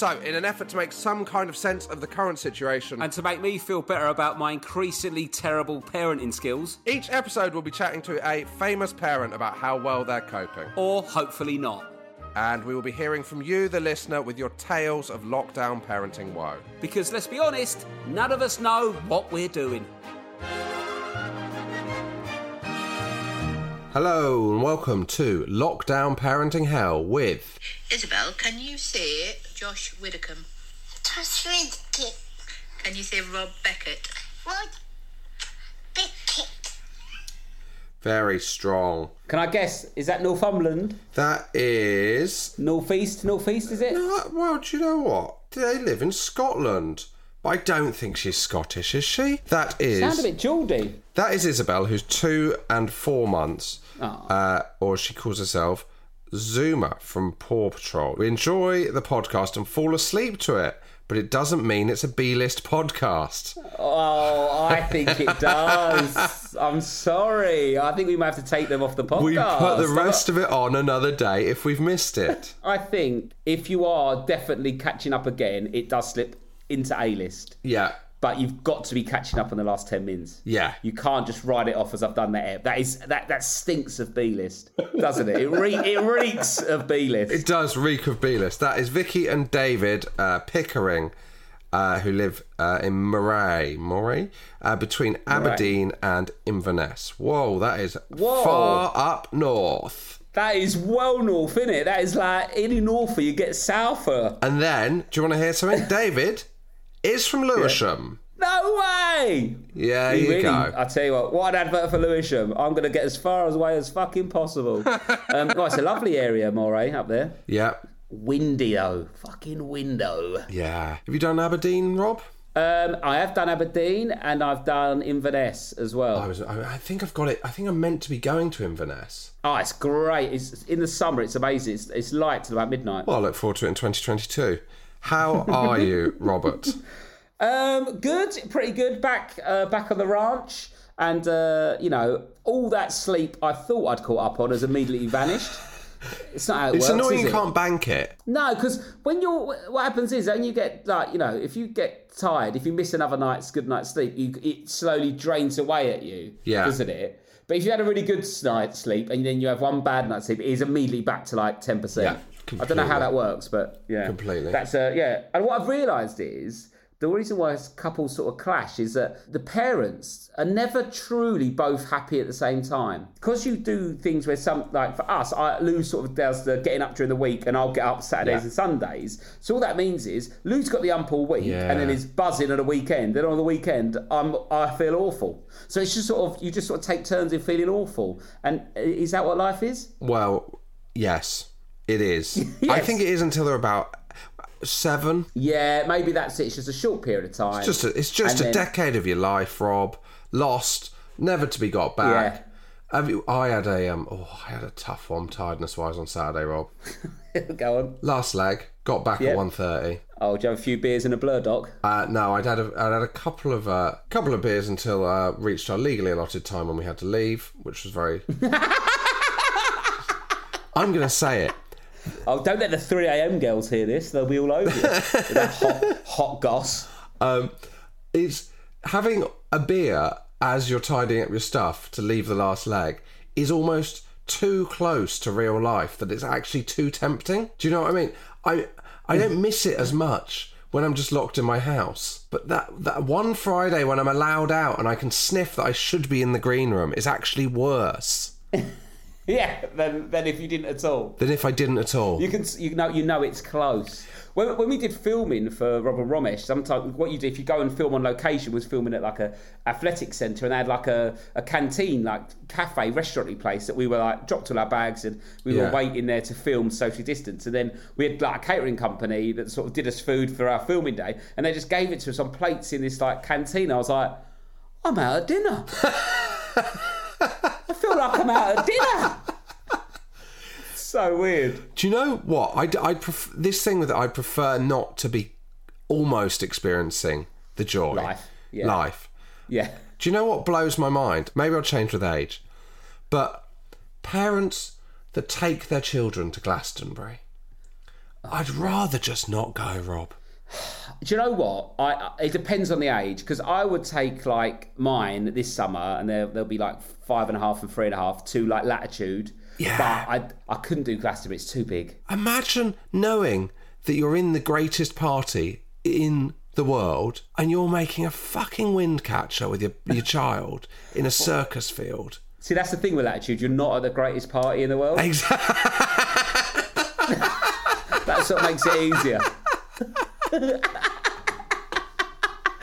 So, in an effort to make some kind of sense of the current situation, And to make me feel better about my increasingly terrible parenting skills, each episode we'll be chatting to a famous parent about how well they're coping. or hopefully not. And we will be hearing from you, the listener, with your tales of lockdown parenting woe. Because let's be honest, none of us know what we're doing. Hello and welcome to Lockdown Parenting Hell with Isabel, can you say Josh Widdicombe? Josh Widdicombe. Can you say Rob Beckett? Rob Beckett. very strong. Can I guess? Is that Northumberland? That is. Northeast? Northeast, is it? Uh, well, do you know what? Do They live in Scotland. But I don't think she's Scottish, is she? That is. Sound a bit Geordie. That is Isabel, who's two and four months, uh, or she calls herself Zuma from Paw Patrol. We enjoy the podcast and fall asleep to it, but it doesn't mean it's a B-list podcast. Oh, I think it does. I'm sorry. I think we might have to take them off the podcast. We put the rest of it on another day if we've missed it. I think if you are definitely catching up again, it does slip into A list. Yeah, But you've got to be catching up on the last ten mins. yeah. You can't just write it off as I've done that. That is that that stinks of B list, doesn't it? It, re- it reeks of B list. It does reek of B-list. That is Vicky and David uh, Pickering, uh, who live uh, in Moray, Moray, uh, between Aberdeen and Inverness. Whoa, that is Whoa. far up north. That is well north, isn't it? That is like any norther you get souther. And then, do you want to hear something? David is from Lewisham. No way! Yeah, He you really, go. I tell you what, what an advert for Lewisham. I'm going to get as far away as fucking possible. um, well, it's a lovely area, Moray, up there. Yeah, Windy though, fucking window. yeah. Have you done Aberdeen, Rob? Um, I have done Aberdeen and I've done Inverness as well. I was. I I think I've got it. I think I'm meant to be going to Inverness. Oh, it's great. It's in the summer. It's amazing. It's, it's light till about midnight. Well, I look forward to it in 2022. How are you, Robert? Um, good, pretty good. Back, uh, back on the ranch, and uh, you know, all that sleep I thought I'd caught up on has immediately vanished. It's not how it It's works. annoying you it? can't bank it. No, because when you're, what happens is, when you get like, you know, if you get tired, if you miss another night's good night's sleep, you, it slowly drains away at you, Yeah. doesn't it? But if you had a really good night's sleep and then you have one bad night's sleep, it is immediately back to like ten percent. Yeah, I don't know how that works, but yeah, Completely. That's uh, yeah. And what I've realised is the reason why couples sort of clash is that the parents are never truly both happy at the same time. Because you do things where some, like for us, I, Lou sort of does the getting up during the week and I'll get up Saturdays Yeah. and Sundays. So all that means is Lou's got the ump all week Yeah. and then is buzzing at a weekend. Then on the weekend, I'm, I feel awful. So it's just sort of, you just sort of take turns in feeling awful. And is that what life is? Well, yes, it is. I think it is until they're about seven. Yeah, maybe that's it. It's just a short period of time. It's just a, it's just And a then- decade of your life, Rob. Lost, never to be got back. Yeah. Have you? I had a um. Oh, I had a tough one tiredness wise on Saturday, Rob. Go on. Last leg, got back Yeah. at one thirty. Oh, do you have a few beers and a blur doc? Uh, no, I'd had a, I'd had a couple of uh, couple of beers until uh, reached our legally allotted time when we had to leave, which was very. I'm going to say it. Oh, don't let the 3 a.m. girls hear this. They'll be all over you. That hot, hot goss. um, is having a beer as you're tidying up your stuff to leave the last leg is almost too close to real life that it's actually too tempting. Do you know what I mean? I I don't miss it as much when I'm just locked in my house. But that that one Friday when I'm allowed out and I can sniff that I should be in the green room is actually worse Yeah, than, than if you didn't at all. than if I didn't at all. You can you know you know it's close. When, when we did filming for Rob and Romesh, sometimes what you do if you go and film on location was filming at like a athletic centre and they had like a, a canteen, like cafe, restauranty place that we were like dropped all our bags and we Yeah. were waiting there to film socially distance. And then we had like a catering company that sort of did us food for our filming day and they just gave it to us on plates in this like canteen. I was like, I'm out at dinner. I feel like I'm out at dinner. So weird. Do you know what? I'd, I'd pref- this thing with it, I'd prefer not to be almost experiencing the joy. Life, yeah. Life. Yeah. Do you know what blows my mind? Maybe I'll change with age. But parents that take their children to Glastonbury. I'd rather just not go, Rob. Do you know what? I, I it depends on the age because I would take like mine this summer, and they'll, they'll be like five and a half and three and a half to like latitude. Yeah. But I I couldn't do Glastonbury; it's too big. Imagine knowing that you're in the greatest party in the world and you're making a fucking wind catcher with your, your child in a circus field. See, that's the thing with latitude. You're not at the greatest party in the world. Exactly. That sort of makes it easier.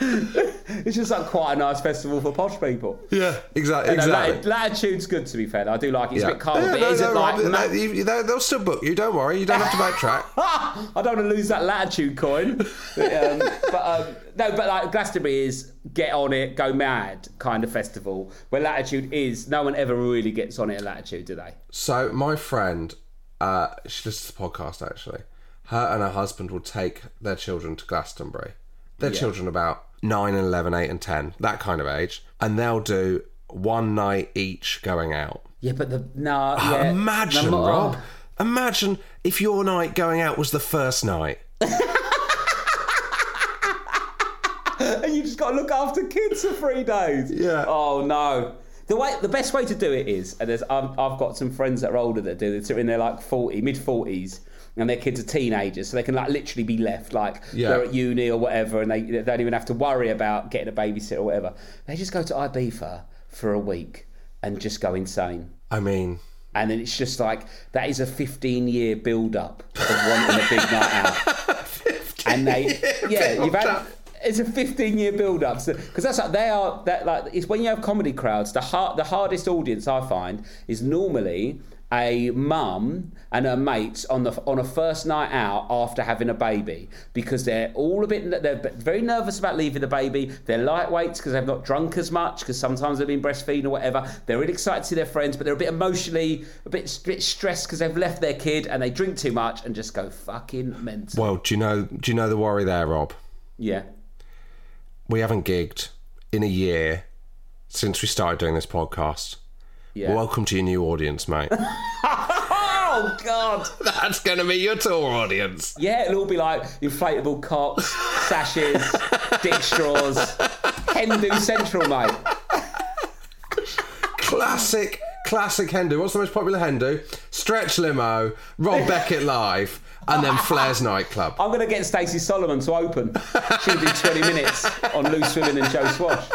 it's just like quite a nice festival for posh people. Yeah, exactly. No, exactly. lat- latitude's good to be fair. I do like it. It's Yeah. a bit cold, Yeah, but no, it isn't no, like. Ma- they- you- they- they'll still book you. Don't worry. You don't have to backtrack. I don't want to lose that latitude coin. um, but um, no, but like Glastonbury is get on it, go mad kind of festival. Where latitude is, no one ever really gets on it at latitude, do they? So my friend, uh, she listens to the podcast actually. Her and her husband will take their children to Glastonbury. Their children about 9 and 11, 8 and 10, that kind of age. And they'll do one night each going out. Yeah, but the oh, no, yeah. Imagine, Rob. Imagine if your night going out was the first night. and you just got to look after kids for three days. Yeah. Oh no. The way, the best way to do it is, and there's, I've, I've got some friends that are older that do this. They're in their like forty, mid forties, and their kids are teenagers, so they can like literally be left like Yeah. they're at uni or whatever, and they, they don't even have to worry about getting a babysitter or whatever. They just go to Ibiza for a week and just go insane. I mean, And then it's just like that is a 15 year build up of wanting a big night out. and they, yeah, you've had. It's a 15 year build up because that's like they are that like it's when you have comedy crowds the hard the hardest audience I find is normally a mum and her mates on the on a first night out after having a baby because they're all a bit they're very nervous about leaving the baby they're lightweights because they've not drunk as much because sometimes they've been breastfeeding or whatever they're really excited to see their friends but they're a bit emotionally a bit, bit stressed because they've left their kid and they drink too much and just go fucking mental well, do you know? Do you know the worry there, Rob? yeah We haven't gigged in a year since we started doing this podcast. Yeah Welcome to your new audience, mate. oh god That's going to be your tour audience. Yeah, it'll all be like inflatable cocks, sashes, dick straws, Hindu Central, mate. Classic, classic Hendu. What's the most popular Hendu? Stretch Limo, Rob Beckett Live, and then Flair's Nightclub. I'm going to get Stacey Solomon to open. She'll do 20 minutes on Loose Women and Joe Swash.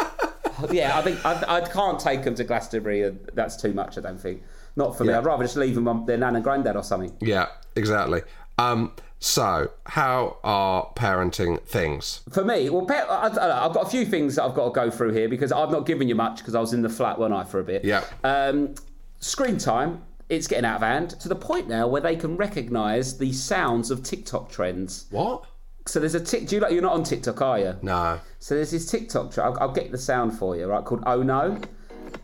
Yeah, I think I, I can't take them to Glastonbury. That's too much, I don't think. Not for me. I'd rather just leave them on their nan and granddad or something. Yeah, exactly. Um, so, how are parenting things? For me, well, I, I've got a few things that I've got to go through here because I've not given you much because I was in the flat one I for a bit. Yeah. Um, screen time, it's getting out of hand to the point now where they can recognise the sounds of TikTok trends. What? So there's a tick. Do you like? You're not on TikTok, are you? No. So there's this TikTok. Tra- I'll, I'll get the sound for you, right? Called Oh No,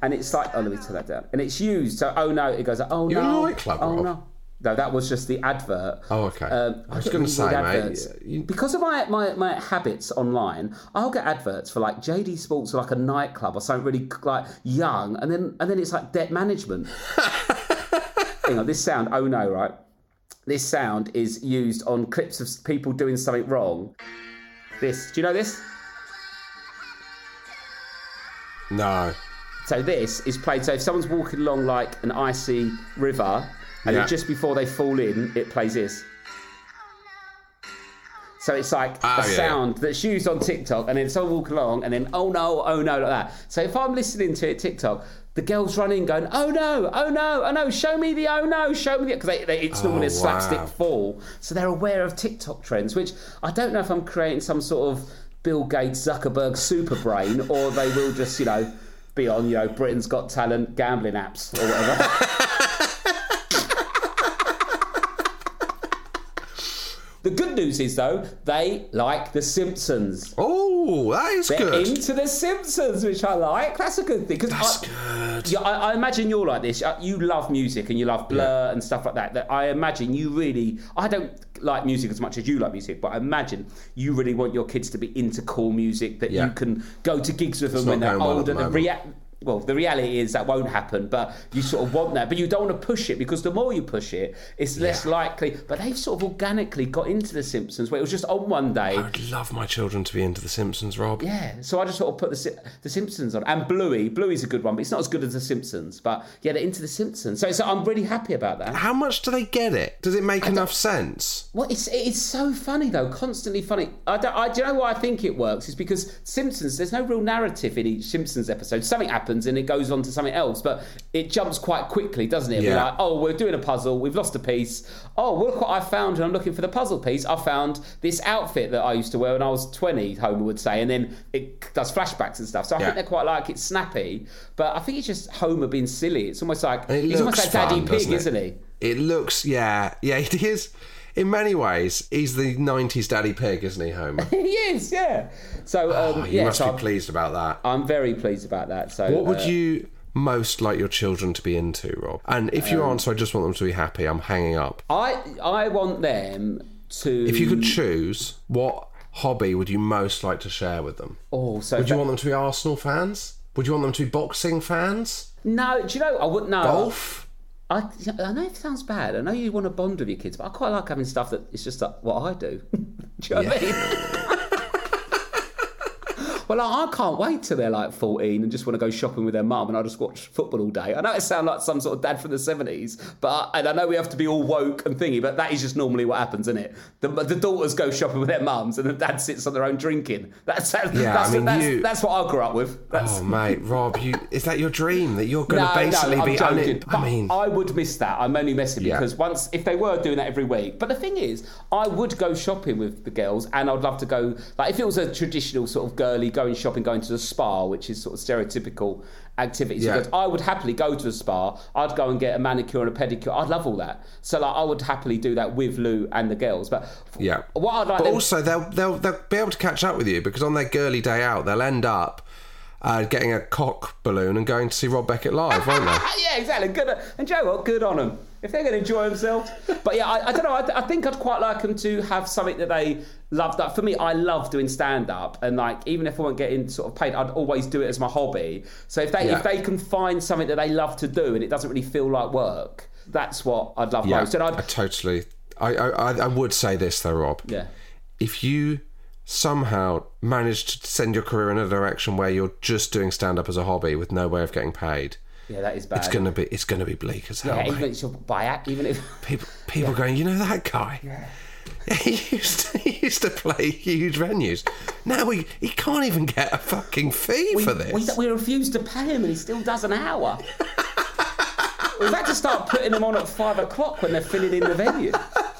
and it's like oh let me turn that down. And it's used. So Oh No, it goes Oh no. You're in a no, nightclub, oh Rob. no. No, that was just the advert. Oh, okay. Um, I was get going really to say, weird mate. you- Because of my, my, my habits online, I'll get adverts for like JD Sports or like a nightclub or something really like young, and then and then it's like debt management. Hang on, this sound. Oh no, right? This sound is used on clips of people doing something wrong. This, do you know this? No. So this is played. So if someone's walking along like an icy river, and Yeah. then just before they fall in, it plays this. So it's like Ah, a yeah. sound that's used on TikTok, and then someone walk along, and then oh no, oh no, like that. So if I'm listening to it TikTok, the girls run in going, oh no, oh no, oh no, show me the oh no, show me the because they, they, it's normally a Oh, slapstick wow. fall. So they're aware of TikTok trends, which I don't know if I'm creating some sort of Bill Gates Zuckerberg super brain, or they will just you know be on you know Britain's Got Talent gambling apps or whatever. The good news is though, they like The Simpsons. Oh, that is They're good. into The Simpsons, which I like. That's a good thing. 'cause That's I, good. Yeah, I, I imagine you're like this. Uh, You love music and you love Blur and stuff like that. That I imagine you really. I don't like music as much as you like music, but I imagine you really want your kids to be into cool music that Yeah. you can go to gigs with them when they're older well at older. The The moment. rea- well, the reality is that won't happen, but you sort of want that. But you don't want to push it because the more you push it, it's less Yeah. likely. But they've sort of organically got into The Simpsons, where it was just on one day. I would love my children to be into The Simpsons, Rob. Yeah, so I just sort of put the the Simpsons on, and Bluey. Bluey's a good one, but it's not as good as the Simpsons. But yeah, they're into the Simpsons, so, so I'm really happy about that. How much do they get it? Does it make enough sense? Well, it's it's so funny though, constantly funny. I, don't, I do you know why I think it works? Is because Simpsons. There's no real narrative in each Simpsons episode. Something happens and it goes on to something else, but it jumps quite quickly, doesn't it? We're like, oh, we're doing a puzzle. We've lost a piece. Oh, look what I found, and I'm looking for the puzzle piece. I found this outfit that I used to wear when I was 20. Homer would say, and then it does flashbacks and stuff. So I Yeah. think they're quite like it's snappy, but I think it's just Homer being silly. It's almost like it he's almost like Daddy Pig, it? isn't he? It looks, yeah, yeah, it is. In many ways, he's the '90s Daddy Pig, isn't he, Homer? he is, yeah. So um, Oh, you yeah, must so be I'm- pleased about that. I'm very pleased about that. So, What would uh, you most like your children to be into, Rob? And if Um, you answer, I just want them to be happy. I'm hanging up. I I want them to. If you could choose, what hobby would you most like to share with them? oh, so Would you that- want them to be Arsenal fans? Would you want them to be boxing fans? no? Do you know? I wouldn't know. Golf? I, I know it sounds bad. I know you want to bond with your kids, but I quite like having stuff that it's just like what I do. do you know what I mean? Well, like, I can't wait till they're like 14 and just want to go shopping with their mum and I just watch football all day. I know it sounds like some sort of dad from the 70s, but and I know we have to be all woke and thingy, but that is just normally what happens, isn't it? The, the daughters go shopping with their mums and the dad sits on their own drinking. That's that's, Yeah, that's, I mean, that's, you- that's what I grew up with. That's, Oh, mate, Rob, you is that your dream that you're going to basically I'm be? joking. But I mean, I would miss that. I'm only messing Yeah. because once if they were doing that every week. But the thing is, I would go shopping with the girls, and I'd love to go. Like if it was a traditional sort of girly going shopping, going to the spa, which is sort of stereotypical activities. Yeah. I would happily go to a spa. I'd go and get a manicure and a pedicure. I'd love all that. So like I would happily do that with Lou and the girls. But yeah. what I'd like but them- also, they'll they'll they'll be able to catch up with you because on their girly day out, they'll end up. Uh, getting a cock balloon and going to see Rob Beckett live, won't they? yeah, exactly. Good. And Joe, what? Good on them. If they're going to enjoy themselves. But yeah, I, I don't know. I, I think I'd quite like them to have something that they love. That for me, I love doing stand up, and like even if I weren't getting sort of paid, I'd always do it as my hobby. So if they Yeah. if they can find something that they love to do and it doesn't really feel like work, that's what I'd love Yeah, most. And I I'd totally. I, I I- I would say this though, Rob. yeah. If you somehow manage to send your career in a direction where you're just doing stand up as a hobby with no way of getting paid, Yeah, that is bad. it's gonna be it's gonna be bleak as hell. yeah, even if it's your by act, even if people people going, you know that guy. Yeah. He used, to, he used to play huge venues. Now he, he can't even get a fucking fee we, for this. we, we refuse to pay him, and he still does an hour. We've had to start putting them on at five o'clock when they're filling in the venue.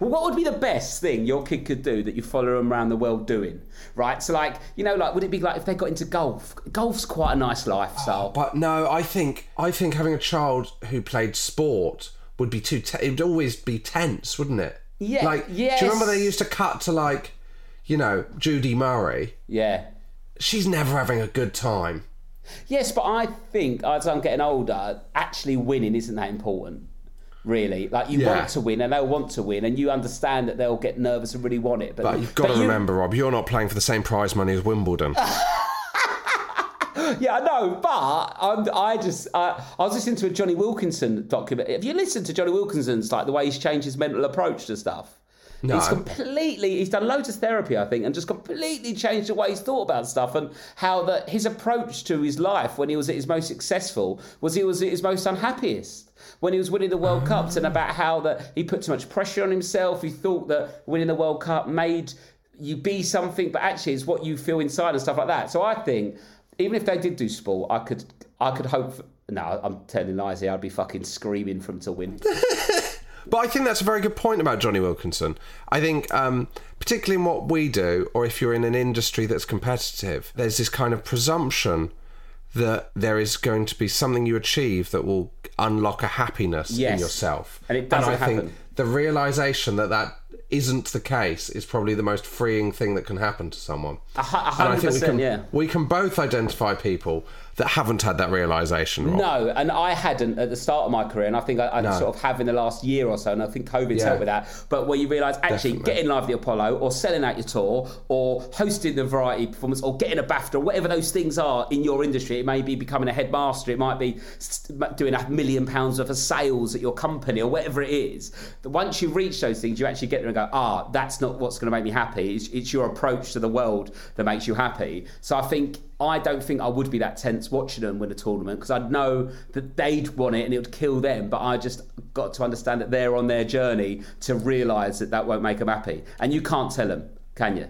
Well, what would be the best thing your kid could do that you follow them around the world doing? Right? So, like, you know, like, would it be like if they got into golf? Golf's quite a nice lifestyle. Ah, but no, I think I think having a child who played sport would be too. Te- it'd always be tense, wouldn't it? Yeah, Like, do you remember they used to cut to like, you know, Judy Murray? yeah. She's never having a good time. Yes, but I think as I'm getting older, actually winning isn't that important. Really, like you Yeah. want to win, and they'll want to win, and you understand that they'll get nervous and really want it. But, But you've got to you- remember, Rob, you're not playing for the same prize money as Wimbledon. Yeah, I know, but I'm, I just uh, I was listening to a Jonny Wilkinson document. If you listen to Jonny Wilkinson's like the way he's changed his mental approach to stuff, No. he's completely he's done loads of therapy, I think, and just completely changed the way he's thought about stuff and how that his approach to his life when he was at his most successful was he was at his most unhappiest. When he was winning the World Cups and about how that he put too much pressure on himself, he thought that winning the World Cup made you be something, but actually it's what you feel inside and stuff like that. So I think even if they did do sport, I could I could hope. For, no, I'm telling lies here. I'd be fucking screaming them to win. But I think that's a very good point about Jonny Wilkinson. I think, um, particularly in what we do, or if you're in an industry that's competitive, there's this kind of presumption that there is going to be something you achieve that will unlock a happiness in yourself. And it doesn't I think the realization that that isn't the case is probably the most freeing thing that can happen to someone. A hu- a And I hundred percent, yeah. we can both identify people that haven't had that realization. Rob. No, and I hadn't at the start of my career, and I think I, I No. sort of have in the last year or so, and I think COVID's Yeah. helped with that. But where you realise actually Definitely. getting live at the Apollo, or selling out your tour, or hosting the variety performance, or getting a BAFTA, or whatever those things are in your industry, it may be becoming a headmaster, it might be doing a million pounds worth of sales at your company, or whatever it is. Once you reach those things, you actually get there and go, ah, that's not what's going to make me happy. It's, it's your approach to the world that makes you happy. So I think I don't think I would be that tense watching them win a tournament because I'd know that they'd want it and it would kill them. But I just got to understand that they're on their journey to realise that that won't make them happy. And you can't tell them, can you?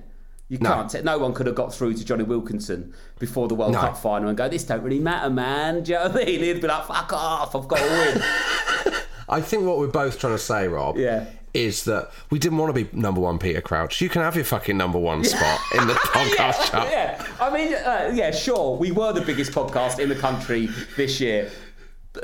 You No. can't. T- no one could have got through to Jonny Wilkinson before the World No. Cup final and go, "This don't really matter, man." Do you know what I mean? He'd be like, "Fuck off! I've got to win." I think what we're both trying to say, Rob, Yeah. Is that we didn't want to be number one Peter Crouch. You can have your fucking number one spot in the podcast yeah, chart. yeah. I mean, uh, yeah, sure. We were the biggest podcast in the country this year.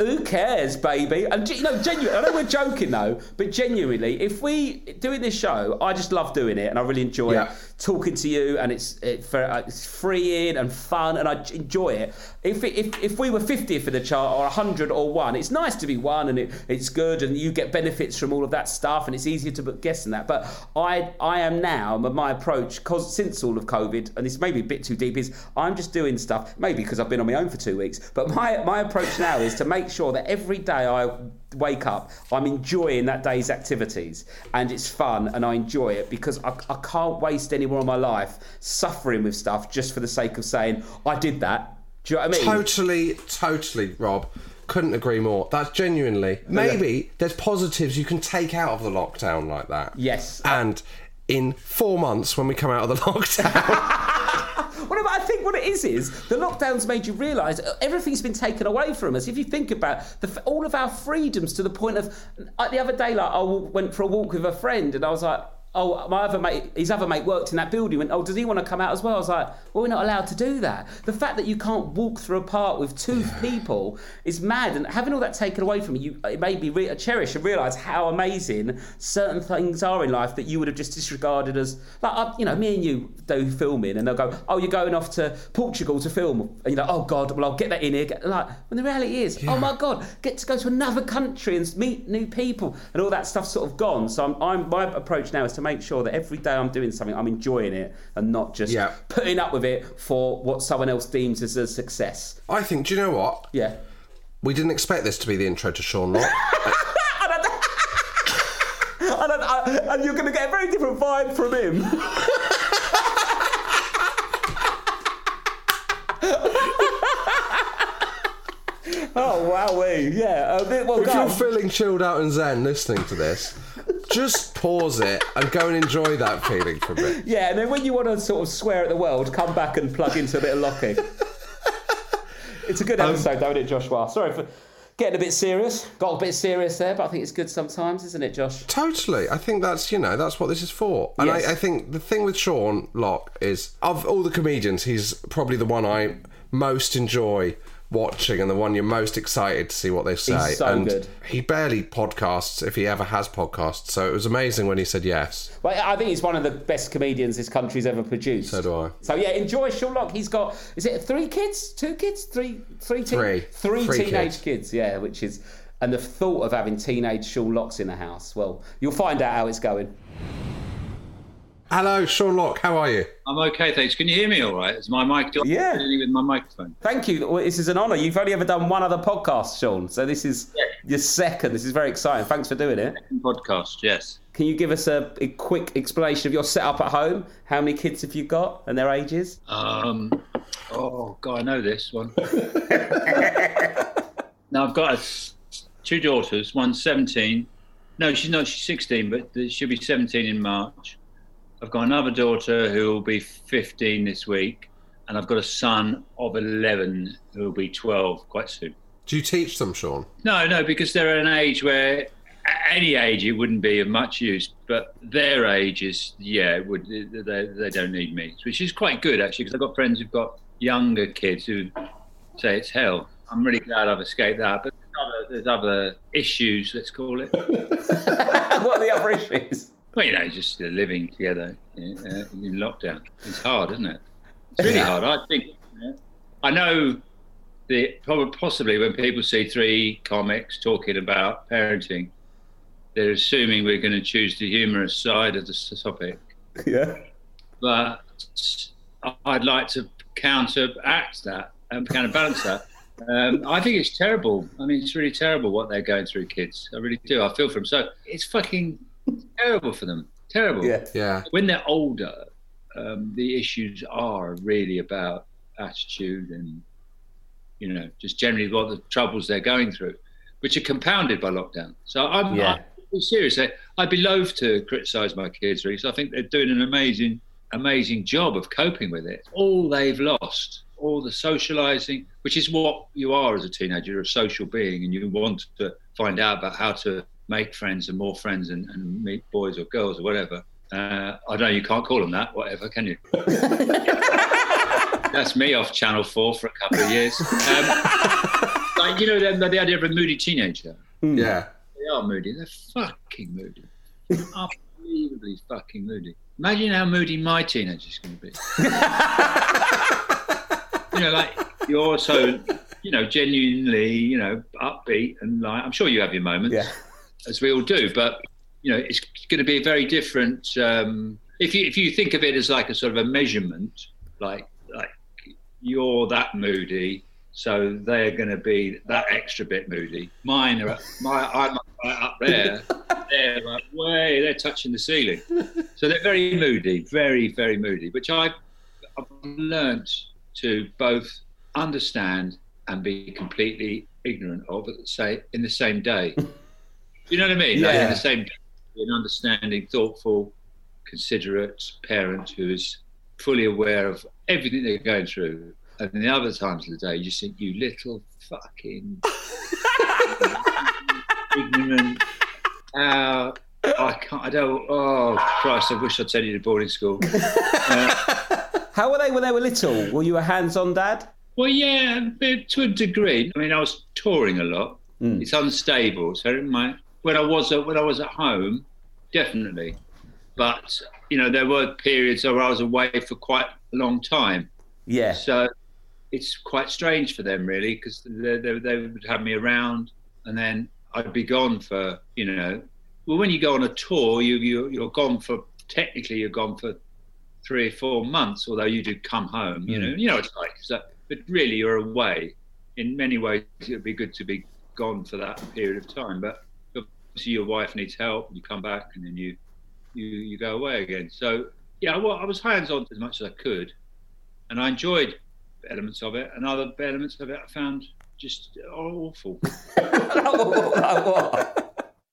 Who cares, baby? And you know, genuinely, I know we're joking though, but genuinely, if we doing this show, I just love doing it, and I really enjoy Yeah. talking to you, and it's it, uh, it's freeing and fun, and I enjoy it. If if if we were 50th in the chart or 100 or one, it's nice to be one, and it, it's good, and you get benefits from all of that stuff, and it's easier to guess in that. But I I am now my- approach, since all of COVID, and this may be a bit too deep, is I'm just doing stuff maybe because I've been on my own for two weeks. But my my approach now is to make sure that every day I wake up, I'm enjoying that day's activities, and it's fun, and I enjoy it because I, I can't waste any more of my life suffering with stuff just for the sake of saying I did that. Do you know what I mean? Totally, totally, Rob. Couldn't agree more. That's genuinely. Maybe there's positives you can take out of the lockdown like that. Yes. And in four months, when we come out of the lockdown, Well, but I think what it is is the lockdown's made you realise everything's been taken away from us. If you think about the, all of our freedoms to the point of like the other day, like I went for a walk with a friend and I was like. Oh, my other mate, his other mate worked in that building. Went, oh, does he want to come out as well? I was like, well, we're not allowed to do that. The fact that you can't walk through a park with two people is mad. And having all that taken away from you, it made me re- cherish and realise how amazing certain things are in life that you would have just disregarded as, like, uh, you know, me and you do filming, and they'll go, oh, you're going off to Portugal to film, and you're like, oh God, well, I'll get that in here. Get, like, when the reality is, oh my God, get to go to another country and meet new people, and all that stuff's sort of gone. So I'm, I'm my approach now is to make sure that every day I'm doing something, I'm enjoying it, and not just Yeah. putting up with it for what someone else deems as a success. I think, do you know what? Yeah. We didn't expect this to be the intro to Sean. And, I- and you're going to get a very different vibe from him. oh wowee, yeah. A bit, well, if go you're feeling chilled out and zen listening to this, just pause it and go and enjoy that feeling for a bit. yeah, and then when you want to sort of swear at the world, come back and plug into a bit of locking. it's a good um, episode, though, isn't it, Joshua? Sorry for getting a bit serious. Got a bit serious there, but I think it's good sometimes, isn't it, Josh? Totally. I think that's you know that's what this is for. And Yes. I, I think the thing with Sean Lock is of all the comedians, he's probably the one I most enjoy watching and the one you're most excited to see what they say. so and good. he barely podcasts if he ever has podcasts. So it was amazing when he said yes. Well, I think he's one of the best comedians this country's ever produced. So do I. So yeah, enjoy Sean Lock. He's got is it three kids, two kids, three, three, teen- Three. three Three teenage kids. kids. Yeah, which is and the thought of having teenage Sean Locks in the house. Well, you'll find out how it's going. Hello, Sean Lock. How are you? I'm okay, thanks. Can you hear me all right? Is my mic Yeah. With my microphone. Thank you. Well, This is an honour. You've only ever done one other podcast, Sean. So this is your second. This is very exciting. Thanks for doing it. Second Podcast, yes. Can you give us a, a quick explanation of your setup at home? How many kids have you got and their ages? Um, oh, God, I know this one. now, I've got a two daughters. One's 17. No, she's not. She's 16, but she'll be 17 in March. I've got another daughter who will be 15 this week. And I've got a son of 11 who will be 12 quite soon. Do you teach them, Sean? No, no, because they're at an age where at any age it wouldn't be of much use, but their age is yeah, would they, they don't need me, which is quite good actually because I've got friends who've got younger kids who say it's hell. I'm really glad I've escaped that, but there's other, there's other issues, let's call it. what are the other issues? Well, you know, just living together uh, in lockdown. It's hard, isn't it? It's really hard. I think. I know the probably possibly when people see three comics talking about parenting, they're assuming we're going to choose the humorous side of the topic. Yeah. But I'd like to counteract that and counterbalance that. Um, I think it's terrible. I mean, it's really terrible what they're going through, kids. I really do. I feel for them. So it's fucking terrible for them. Terrible Yeah. Yeah. when they're older, um, the issues are really about attitude and, you know, just generally what the troubles they're going through, which are compounded by lockdown. So I'm, Yeah. I'm serious. I- I'd be loath to criticise my kids, really, 'cause I think they're doing an amazing, amazing job of coping with it. All they've lost, all the socialising, which is what you are as a teenager, you're a social being and you want to find out about how to make friends and more friends and, and meet boys or girls or whatever. Uh, I don't know you can't call them that, whatever, can you? That's me off Channel 4 for a couple of years. Um, like, you know, the, the idea of a moody teenager. Yeah. They are moody. They're fucking moody. Unbelievably fucking moody. Imagine how moody my teenager's going to be. you know, like you're so, you know, genuinely, you know, upbeat and like I'm sure you have your moments, Yeah. As we all do. But you know, it's going to be a very different. Um, if you if you think of it as like a sort of a measurement, like like you're that moody, so they're going to be that extra bit moody. Mine are my I'm right up there. They're like way they're touching the ceiling, so they're very moody, very very moody. Which I've I've learnt to both understand and be completely ignorant of at the same in the same day. you know what I mean? Like, in the same an understanding, thoughtful, considerate parent who is fully aware of everything they're going through. And the other times of the day, you just think, you little fucking ignorant. Uh, I can't. I don't. Oh Christ! I wish I'd sent you to boarding school. How were they when they were little? Were you a hands-on dad? Well, yeah, to a degree. I mean, I was touring a lot. It's unstable. So in my when I was at, when I was at home, definitely. But you know, there were periods where I was away for quite a long time. Yeah. So it's quite strange for them, really, because they, they, they would have me around, and then I'd be gone for you know. Well, when you go on a tour, you, you you're gone for technically you're gone for three or four months, although you do come home. You know, mm. you know what it's like. So, but really, you're away. In many ways, it would be good to be gone for that period of time. But obviously, your wife needs help, and you come back, and then you you you go away again. So yeah, well, I was hands on as much as I could, and I enjoyed elements of it, and other elements of it I found just awful.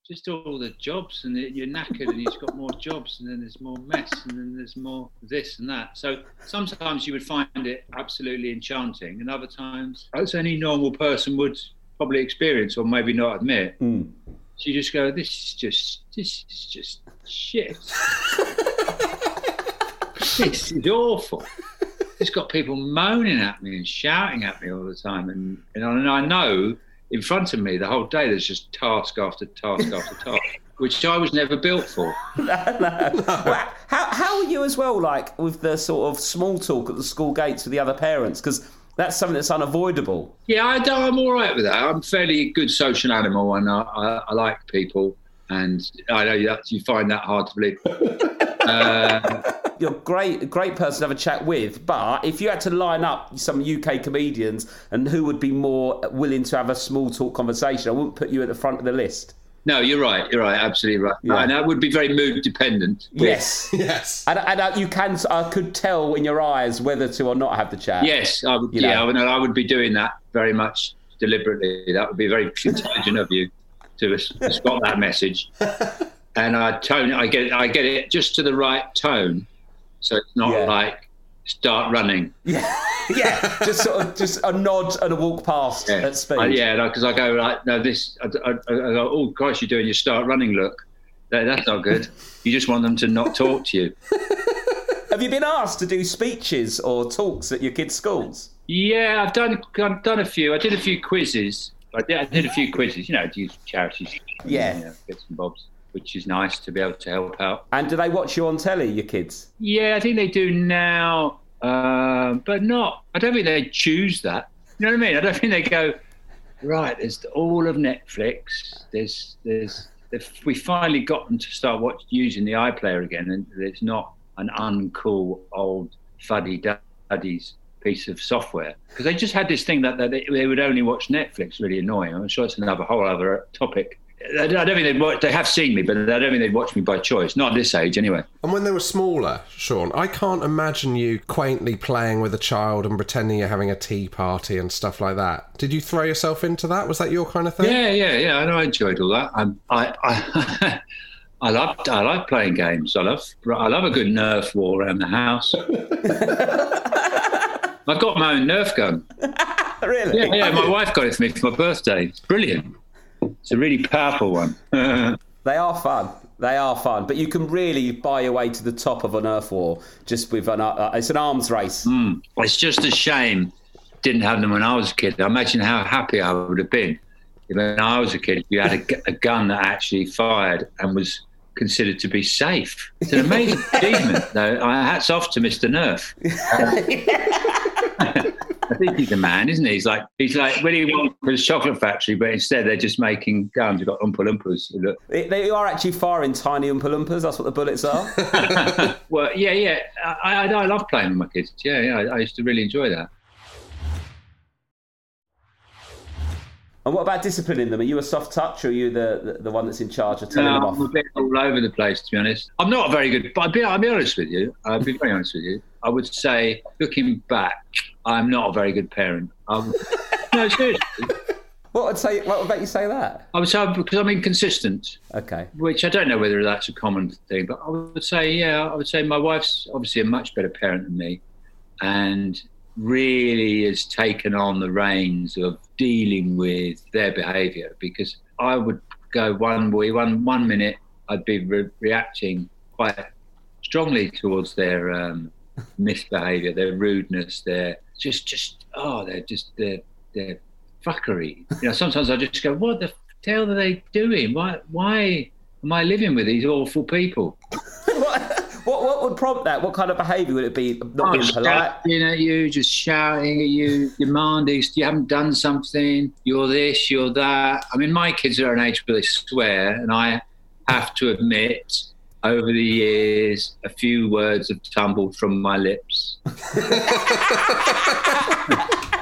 just all the jobs, and you're knackered, and you've got more jobs, and then there's more mess, and then there's more this and that. So sometimes you would find it absolutely enchanting, and other times, as any normal person would, probably experience or maybe not admit. Hmm. So you just go, this is just, this is just shit. this is awful. It's got people moaning at me and shouting at me all the time, and and I- and I know in front of me the whole day there's just task after task after task, which I was never built for. Well, how, how are you as well, like with the sort of small talk at the school gates with the other parents? Because that's something that's unavoidable. Yeah, I, don't- I'm all right with that. I'm a fairly good social animal, and I, I, I like people. And I know that you find that hard to believe. Uh, You're a great, great person to have a chat with. But if you had to line up some UK comedians and who would be more willing to have a small talk conversation, I wouldn't put you at the front of the list. No, you're right. You're right. Absolutely right. Yeah. And that would be very mood dependent. Yes. Yes. And, and uh, you can, I could tell in your eyes whether to or not have the chat. Yes, I would. You yeah, know. I would, I would be doing that very much deliberately. That would be very intelligent of you to s- spot that message. And I tone, I get, I get it just to the right tone, so it's not Yeah. like start running. Yeah, yeah. Just sort of, just a nod and a walk past Yeah, at speed. I, yeah, because I go like, no, this. I, I, I go, oh Christ, you're doing your start running look. That, that's not good. You just want them to not talk to you. Have you been asked to do speeches or talks at your kids' schools? Yeah, I've done I've done a few. I did a few quizzes. I did, I did a few quizzes, you know, to use charities. Yeah. You know, bits and bobs, which is nice to be able to help out. And do they watch you on telly, your kids? Yeah, I think they do now, um, but not. I don't think they choose that. You know what I mean? I don't think they go right. There's all of Netflix. There's there's if we finally got them to start watch, using the iPlayer again, and it's not an uncool old fuddy duddies piece of software because they just had this thing that, that they, they would only watch Netflix. Really annoying. I'm sure it's another whole other topic. I don't I don't think they'd watch, they have seen me, but I don't think they'd watch me by choice. Not at this age, anyway. And when they were smaller, Sean, I can't imagine you quaintly playing with a child and pretending you're having a tea party and stuff like that. Did you throw yourself into that? Was that your kind of thing? Yeah, yeah, yeah. I know. I enjoyed all that. I'm, I, I, I love, I like playing games. I love, I love a good Nerf war around the house. I've got my own Nerf gun. Really? Yeah, yeah. My wife got it for me for my birthday. It's brilliant. It's a really powerful one. They are fun. They are fun, but you can really buy your way to the top of an Nerf war just with an. Uh, it's an arms race. it's just a shame didn't have them when I was a kid. I imagine how happy I would have been if when I was a kid you had a, a gun that actually fired and was considered to be safe. It's an amazing achievement. Though. Hats off to Mr. Nerf. I think he's a man, isn't he? He's like he's like Willy the chocolate factory, but instead they're just making guns. You've got Oompa Loompas. Look, They, they are actually firing tiny Oompa Loompas. That's what the bullets are. well, yeah, yeah. I, I, I love playing with my kids. Yeah, yeah. I, I used to really enjoy that. and what about disciplining them? Are you a soft touch, or are you the, the, the one that's in charge of telling them off? I'm a bit all over the place, to be honest. I'm not very good, but I'll be, I'll be honest with you. I'll be very honest with you. I would say, looking back, I'm not a very good parent. Um, no, seriously. What would say? What would make you say that? I would say because I'm inconsistent, Okay. which I don't know whether that's a common thing, but I would say, yeah, I would say my wife's obviously a much better parent than me, and really has taken on the reins of dealing with their behaviour because I would go one way, one one minute I'd be re- reacting quite strongly towards their um, misbehaviour, their rudeness, their just just oh, they're just their their fuckery. You know, sometimes I just go, what the hell are they doing? Why why am I living with these awful people? what, what what would prompt that? What kind of behaviour would it be? Not Oh, being polite. shouting at you, just shouting at you, demanding you haven't done something, you're this, you're that. I mean, my kids are at an age where they swear, and I have to admit, over the years, a few words have tumbled from my lips.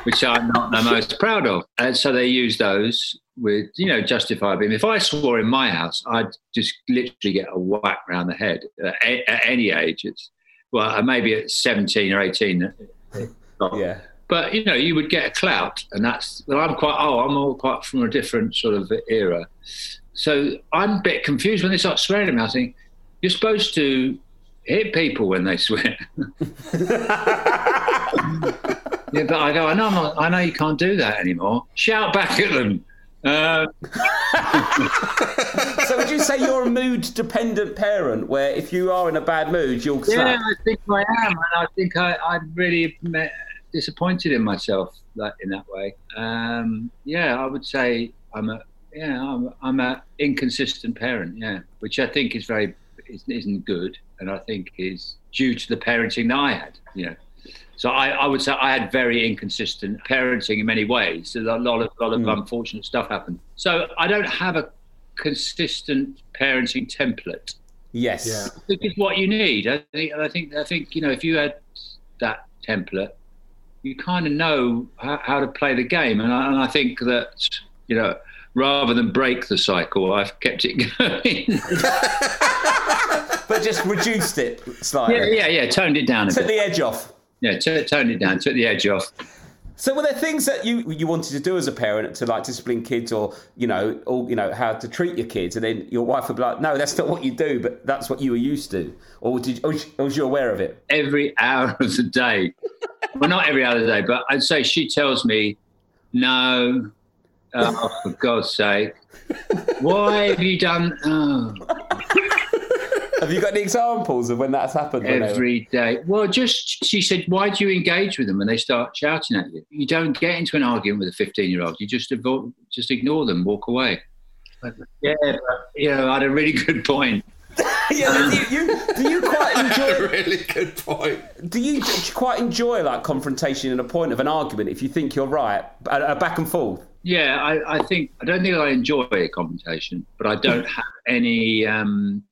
Which I'm not the most proud of. And so they use those with, you know, justifiably. If I swore in my house, I'd just literally get a whack round the head at, at any age. It's, well, uh, maybe at 17 or 18. Yeah. But you know, you would get a clout, and that's. Well, I'm quite. Oh, I'm all quite from a different sort of era. So I'm a bit confused when they start swearing at me. I think you're supposed to hit people when they swear. Yeah, but I go, I know, not, I know you can't do that anymore. Shout back at them. Uh, So would you say you're a mood-dependent parent, where if you are in a bad mood, you'll yeah? I think I am, and I think I, I'm really disappointed in myself that in that way. Um, yeah, I would say I'm a yeah, I'm, I'm a inconsistent parent. Yeah, which I think is very isn't good, and I think is due to the parenting that I had. You know. So I, I would say I had very inconsistent parenting in many ways. So a lot of lot of hmm. unfortunate stuff happened. So I don't have a consistent parenting template. Yes. Yeah. Which is what you need. I think. I think. I think. You know, if you had that template, you kind of know how, how to play the game. And I, and I think that you know, rather than break the cycle, I've kept it going. But just reduced it slightly. yeah, yeah, yeah. Toned it down a Took bit. Took the edge off. Yeah, t- toned it down. Took the edge off. So were there things that you you wanted to do as a parent to like discipline kids or you know or you know how to treat your kids and then your wife would be like no that's not what you do but that's what you were used to or did or was- or was you aware of it every hour of the day. well, not every hour of the day, but I'd say she tells me, "No, oh, for God's sake, why have you done oh, have you got any examples of when that's happened when they were- every day?" Well, just she said, "Why do you engage with them when they start shouting at you? You don't get into an argument with a fifteen-year-old. You just just ignore them, walk away." But, yeah, but, you know, I had a really good point. yeah, do you, you, do you quite enjoy really good point. do you j- quite enjoy like confrontation and a point of an argument if you think you're right a, a back and forth Yeah, I, I think I don't think I enjoy a confrontation, but I don't have any. Um,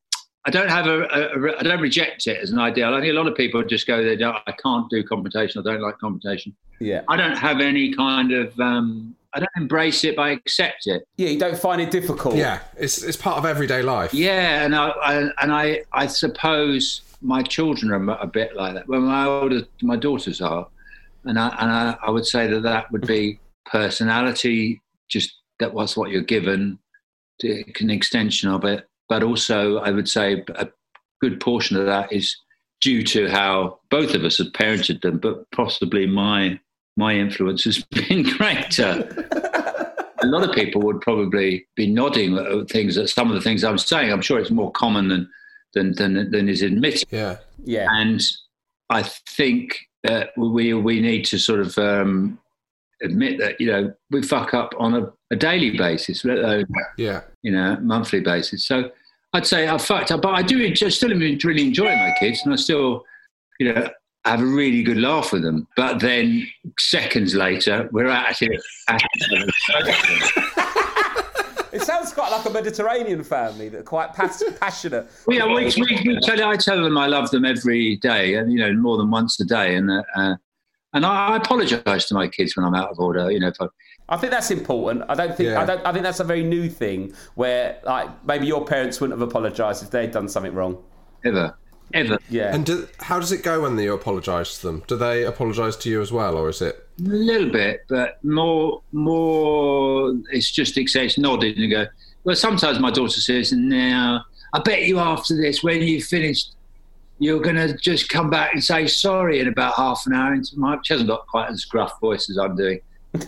I don't have a, a, a. I don't reject it as an ideal. I think a lot of people just go there. "No, I can't do confrontation. I don't like confrontation. yeah I don't have any kind of. Um, I don't embrace it, but I accept it. yeah you don't find it difficult Yeah, it's it's part of everyday life. Yeah, and I, I and I I suppose my children are a bit like that. Well, my older my daughters are, and I and I, I would say that that would be personality. Just that was what you're given, an extension of it. But also, I would say a good portion of that is due to how both of us have parented them, but possibly my my influence has been greater a lot of people would probably be nodding at things that some of the things I'm saying. I'm sure it's more common than than than, than is admitted. Yeah. yeah And I think that we we need to sort of um, admit that you know we fuck up on a, a daily basis, let alone Yeah. you know monthly basis. So I'd say I fucked up, but I do enjoy, still really enjoy my kids, and I still you know have a really good laugh with them. But then seconds later, we're at it. At it sounds quite like a mediterranean family that are quite pas- passionate Well, yeah, we, we, we tell, I tell them I love them every day, and you know more than once a day, and uh, uh, and I, I apologise to my kids when I'm out of order. You know, if I, I think that's important. I don't think Yeah. I don't. I think that's a very new thing where like maybe your parents wouldn't have apologised if they'd done something wrong. ever, ever, Yeah. And do, how does it go when you apologise to them? Do they apologise to you as well, or is it? a little bit, but more, more. It's just accepts, nodding and go. Well, sometimes my daughter says, "Now, I bet you after this, when you finished." You're gonna just come back and say sorry in about half an hour. And my, she hasn't got quite as gruff voice as I'm doing.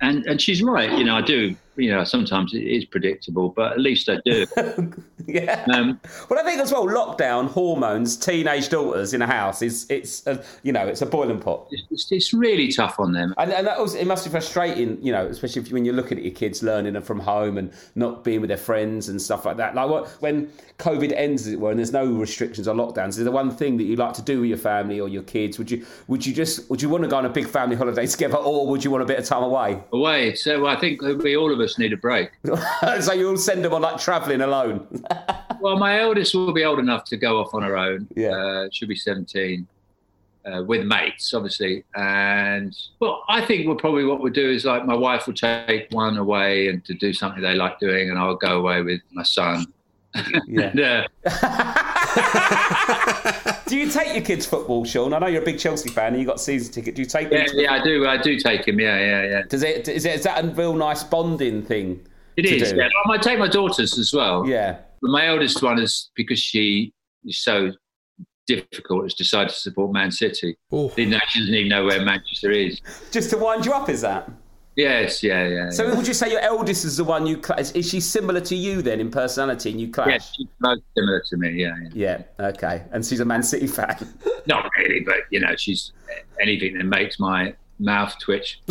and and she's right. You know, I do. You know, sometimes it is predictable, but at least I do. yeah. Um, Well, I think as well, lockdown, hormones, teenage daughters in a house is it's a, you know it's a boiling pot. it's, it's really tough on them. And, and also, it must be frustrating, you know, especially if, when you're looking at your kids learning from home and not being with their friends and stuff like that. Like what, when COVID ends, as it were, and there's no restrictions or lockdowns, is there one thing that you like to do with your family or your kids? Would you would you just would you want to go on a big family holiday together, or would you want a bit of time away? Away. So I think we all of us need a break. so you'll send them on like travelling alone. Well, my eldest will be old enough to go off on her own. Yeah. Uh, she'll be 17 uh, with mates, obviously. And, well, I think we'll probably what we'll do is like my wife will take one away and to do something they like doing, and I'll go away with my son. Yeah. And, uh, do you take your kids football, Sean? I know you're a big Chelsea fan and you got a season ticket. Do you take them? yeah, to- yeah, I do. I do take him. Yeah, yeah, yeah. Does it is, it is that a real nice bonding thing? It is. do? Yeah. I might take my daughters as well. Yeah. But my eldest one is because she is so difficult has decided to support Man City. Ooh. Didn't she doesn't even know where Manchester is. Just to wind you up, is that? Yes, yeah, yeah. So yeah. would you say your eldest is the one you clash? Is she similar to you then in personality and you clash? yeah, she's most similar to me. Yeah, yeah. Yeah, okay. And she's a Man City fan. Not really, but you know, she's anything that makes my mouth twitch.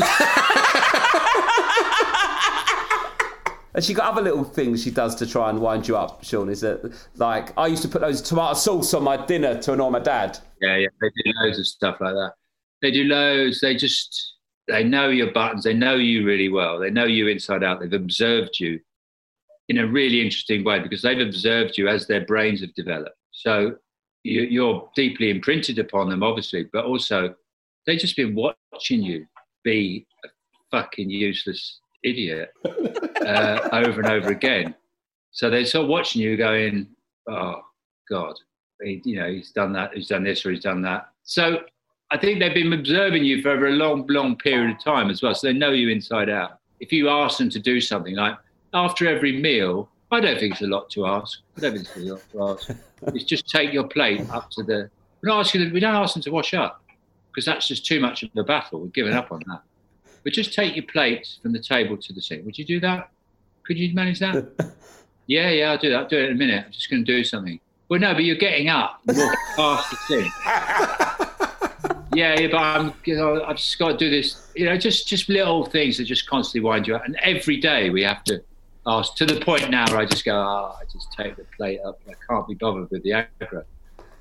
And she got other little things she does to try and wind you up, Sean. Is that like I used to put loads of tomato sauce on my dinner to annoy my dad. Yeah, yeah. They do loads of stuff like that. They do loads. They just they know your buttons. They know you really well. They know you inside out. They've observed you in a really interesting way because they've observed you as their brains have developed. So you, you're deeply imprinted upon them, obviously, but also they've just been watching you be a fucking useless idiot uh, over and over again. So they're sort of watching you going, oh, God, he, you know, he's done that, he's done this, or he's done that. So I think they've been observing you for over a long, long period of time as well. So they know you inside out. If you ask them to do something like after every meal, I don't think it's a lot to ask. I don't think it's a lot to ask. it's just take your plate up to the. We're not asking them, we don't ask them to wash up because that's just too much of a battle. We've given up on that. But just take your plate from the table to the sink. Would you do that? Could you manage that? yeah, yeah, I'll do that. I'll do it in a minute. I'm just going to do something. Well, no, but you're getting up, and walking past the sink. yeah, yeah, but I'm, you know, I've just got to do this. You know, just just little things that just constantly wind you up. And every day we have to ask to the point now where I just go, oh, I just take the plate up. I can't be bothered with the aggro.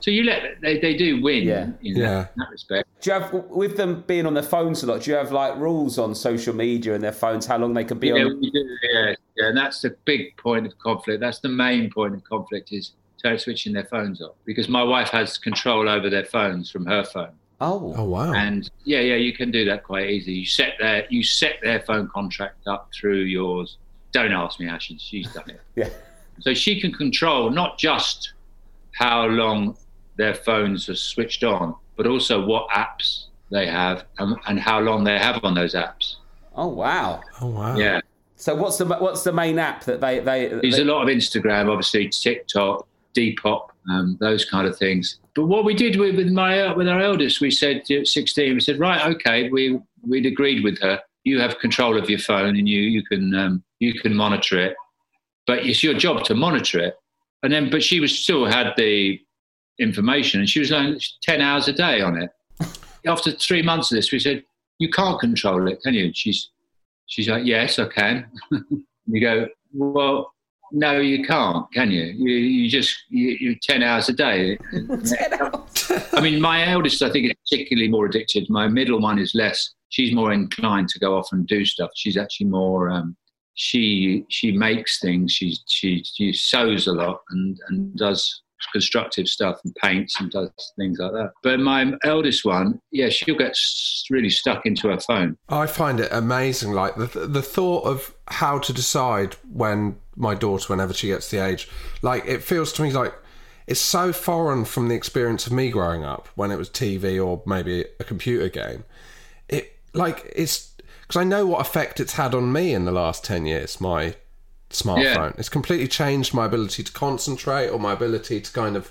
So you let they, they do win Yeah. in, Yeah. That, in that respect. Do you have with them being on their phones a lot? Do you have like rules on social media and their phones how long they can be Yeah, on? we do, yeah, yeah, and that's the big point of conflict. That's the main point of conflict is turn switching their phones off because my wife has control over their phones from her phone. Oh, Oh wow. And yeah, yeah, you can do that quite easily. You set their you set their phone contract up through yours. Don't ask me how she, she's done it. yeah. So she can control not just how long their phones are switched on, but also what apps they have and, and how long they have on those apps. Oh wow. oh wow. Yeah. So what's the what's the main app that they they? There's they- a lot of Instagram, obviously TikTok, Depop, um, those kind of things. But what we did with, with my with our eldest, we said at 16, we said, right, okay, we we'd agreed with her. You have control of your phone, and you you can um, you can monitor it, but it's your job to monitor it. And then, but she was still had the information, and she was like 10 hours a day on it. After three months of this, we said, you can't control it, can you? And she's she's like, yes, I can. you go, well, no, you can't, can you? You, you just you, you're ten hours a day. Hours. I mean, my eldest, I think, is particularly more addicted. My middle one is less. She's more inclined to go off and do stuff. She's actually more. Um, she she makes things. She she she sews a lot and and does constructive stuff and paints and does things like that. But my eldest one, yeah, she'll get really stuck into her phone. I find it amazing, like the the thought of how to decide when my daughter, whenever she gets the age, like it feels to me like it's so foreign from the experience of me growing up when it was TV or maybe a computer game. It like it's because I know what effect it's had on me in the last ten years. My smartphone, Yeah. it's completely changed my ability to concentrate or my ability to kind of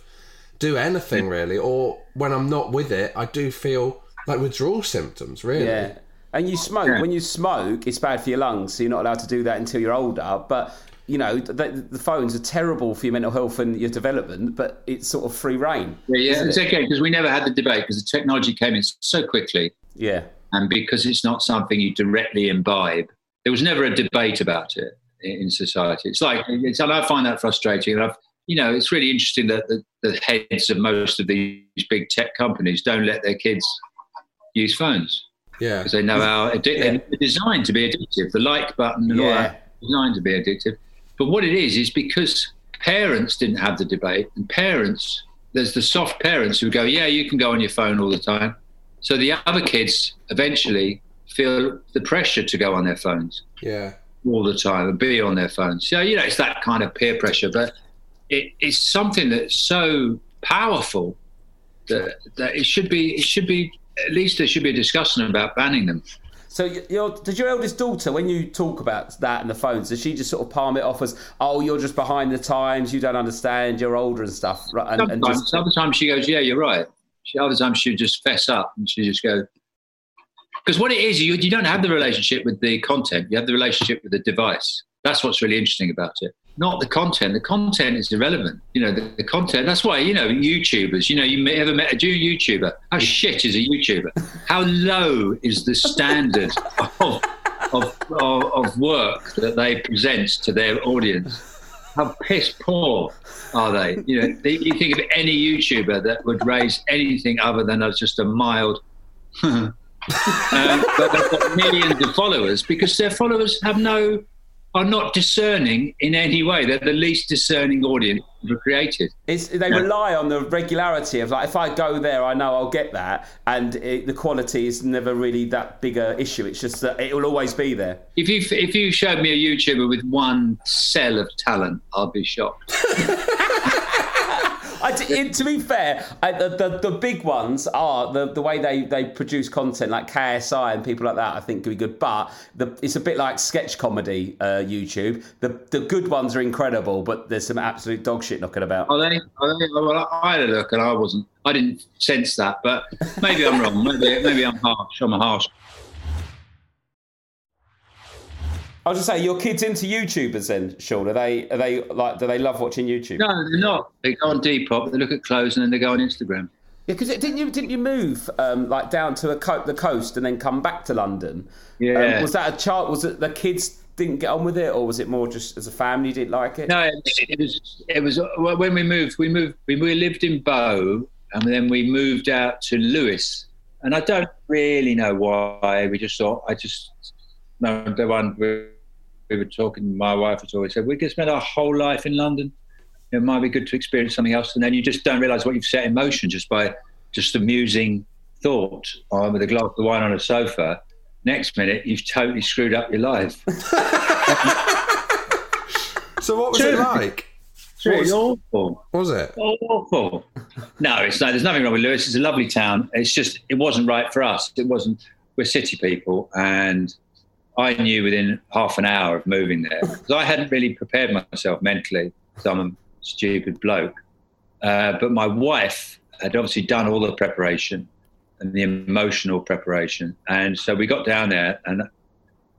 do anything really. Or when I'm not with it, I do feel like withdrawal symptoms. Really. Yeah. And you smoke. When you smoke, it's bad for your lungs, so you're not allowed to do that until you're older. But you know, the, the phones are terrible for your mental health and your development. But it's sort of free reign. Yeah, yeah, it's it? okay because we never had the debate because the technology came in so quickly, Yeah. and because it's not something you directly imbibe, there was never a debate about it in, in society. It's like, it's, and I find that frustrating. And I've, you know, it's really interesting that the, the heads of most of these big tech companies don't let their kids use phones Yeah. because they know how Yeah. they're designed to be addictive. The like button and all that designed to be addictive. But what it is is because parents didn't have the debate, and parents there's the soft parents who go, yeah, you can go on your phone all the time. So the other kids eventually feel the pressure to go on their phones Yeah. all the time and be on their phones. So you know, it's that kind of peer pressure, but it, it's something that's so powerful that, that it should be. It should be at least there should be a discussion about banning them. So, your, does your eldest daughter, when you talk about that and the phones, does she just sort of palm it off as, "Oh, you're just behind the times, you don't understand, you're older and stuff"? Right? And, and Sometimes, just, sometimes she goes, "Yeah, you're right." She, other times she just fess up and she just go. Because what it is, you you don't have the relationship with the content. You have the relationship with the device. That's what's really interesting about it. Not the content. The content is irrelevant. You know, the, the content. That's why you know YouTubers. You know, you may- ever met a YouTuber? How shit is a YouTuber? How low is the standard of of, of, of work that they present to their audience? How piss poor are they? You know, they, you think of any YouTuber that would raise anything other than as just a mild. um, but they've got millions of followers because their followers have no are not discerning in any way. They're the least discerning audience ever created. It's, they rely on the regularity of like if I go there, I know I'll get that, and it, the quality is never really that big a issue. It's just that it will always be there. If you if you showed me a YouTuber with one cell of talent, I'll be shocked. I it- to be fair, I, the, the the big ones are the, the way they, they produce content like KSI and people like that. I think could be good, but the, it's a bit like sketch comedy uh, YouTube. The the good ones are incredible, but there's some absolute dog shit knocking about. Are they? Are they well, I had a look and I wasn't. I didn't sense that, but maybe I'm wrong. Maybe maybe I'm harsh. I'm harsh. I was just saying, your kids into YouTubers then, Sean? Are they are they like do they love watching YouTube? No, they're not. They go on Depop. They look at clothes and then they go on Instagram. Yeah, because didn't you didn't you move um, like down to a co- the coast and then come back to London? Yeah. Um, was that a chart? Was it the kids didn't get on with it, or was it more just as a family didn't like it? No, it was, it was. It was well, when we moved. We moved. We, we lived in Bow, and then we moved out to Lewes. And I don't really know why. We just thought. I just no. The one we, we were talking. My wife was always said we could spend our whole life in London. It might be good to experience something else, and then you just don't realise what you've set in motion just by just a amusing thought uh, with a glass of wine on a sofa. Next minute, you've totally screwed up your life. So what was it True. like? It's really awful. Was it? awful. No, it's not. There's nothing wrong with Lewes. It's a lovely town. It's just it wasn't right for us. It wasn't. We're city people, and I knew within half an hour of moving there because I hadn't really prepared myself mentally. I'm a stupid bloke. Uh, but my wife had obviously done all the preparation and the emotional preparation, and so we got down there, and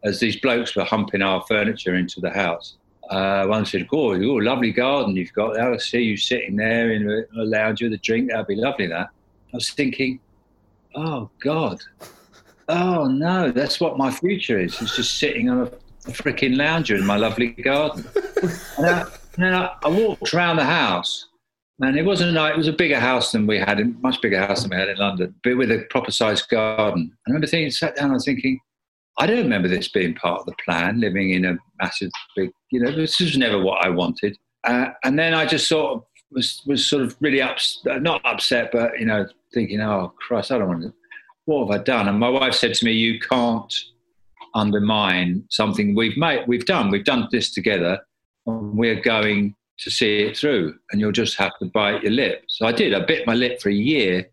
as these blokes were humping our furniture into the house, uh, one said, "Oh, oh, lovely garden you've got there. I see you sitting there in a lounge with a drink. That'd be lovely." That I was thinking, "Oh God, oh no, that's what my future is. It's just sitting on a, a freaking lounger in my lovely garden." and I, and I, I walked around the house, and it wasn't like it was a bigger house than we had, in, much bigger house than we had in London, but with a proper sized garden. I remember thinking, sat down, I thinking. I don't remember this being part of the plan, living in a massive, big, you know, this was never what I wanted. Uh, and then I just sort of was, was sort of really ups, not upset, but, you know, thinking, oh, Christ, I don't want to, what have I done? And my wife said to me, you can't undermine something we've made, we've done, we've done this together, and we're going to see it through, and you'll just have to bite your lip. So I did, I bit my lip for a year.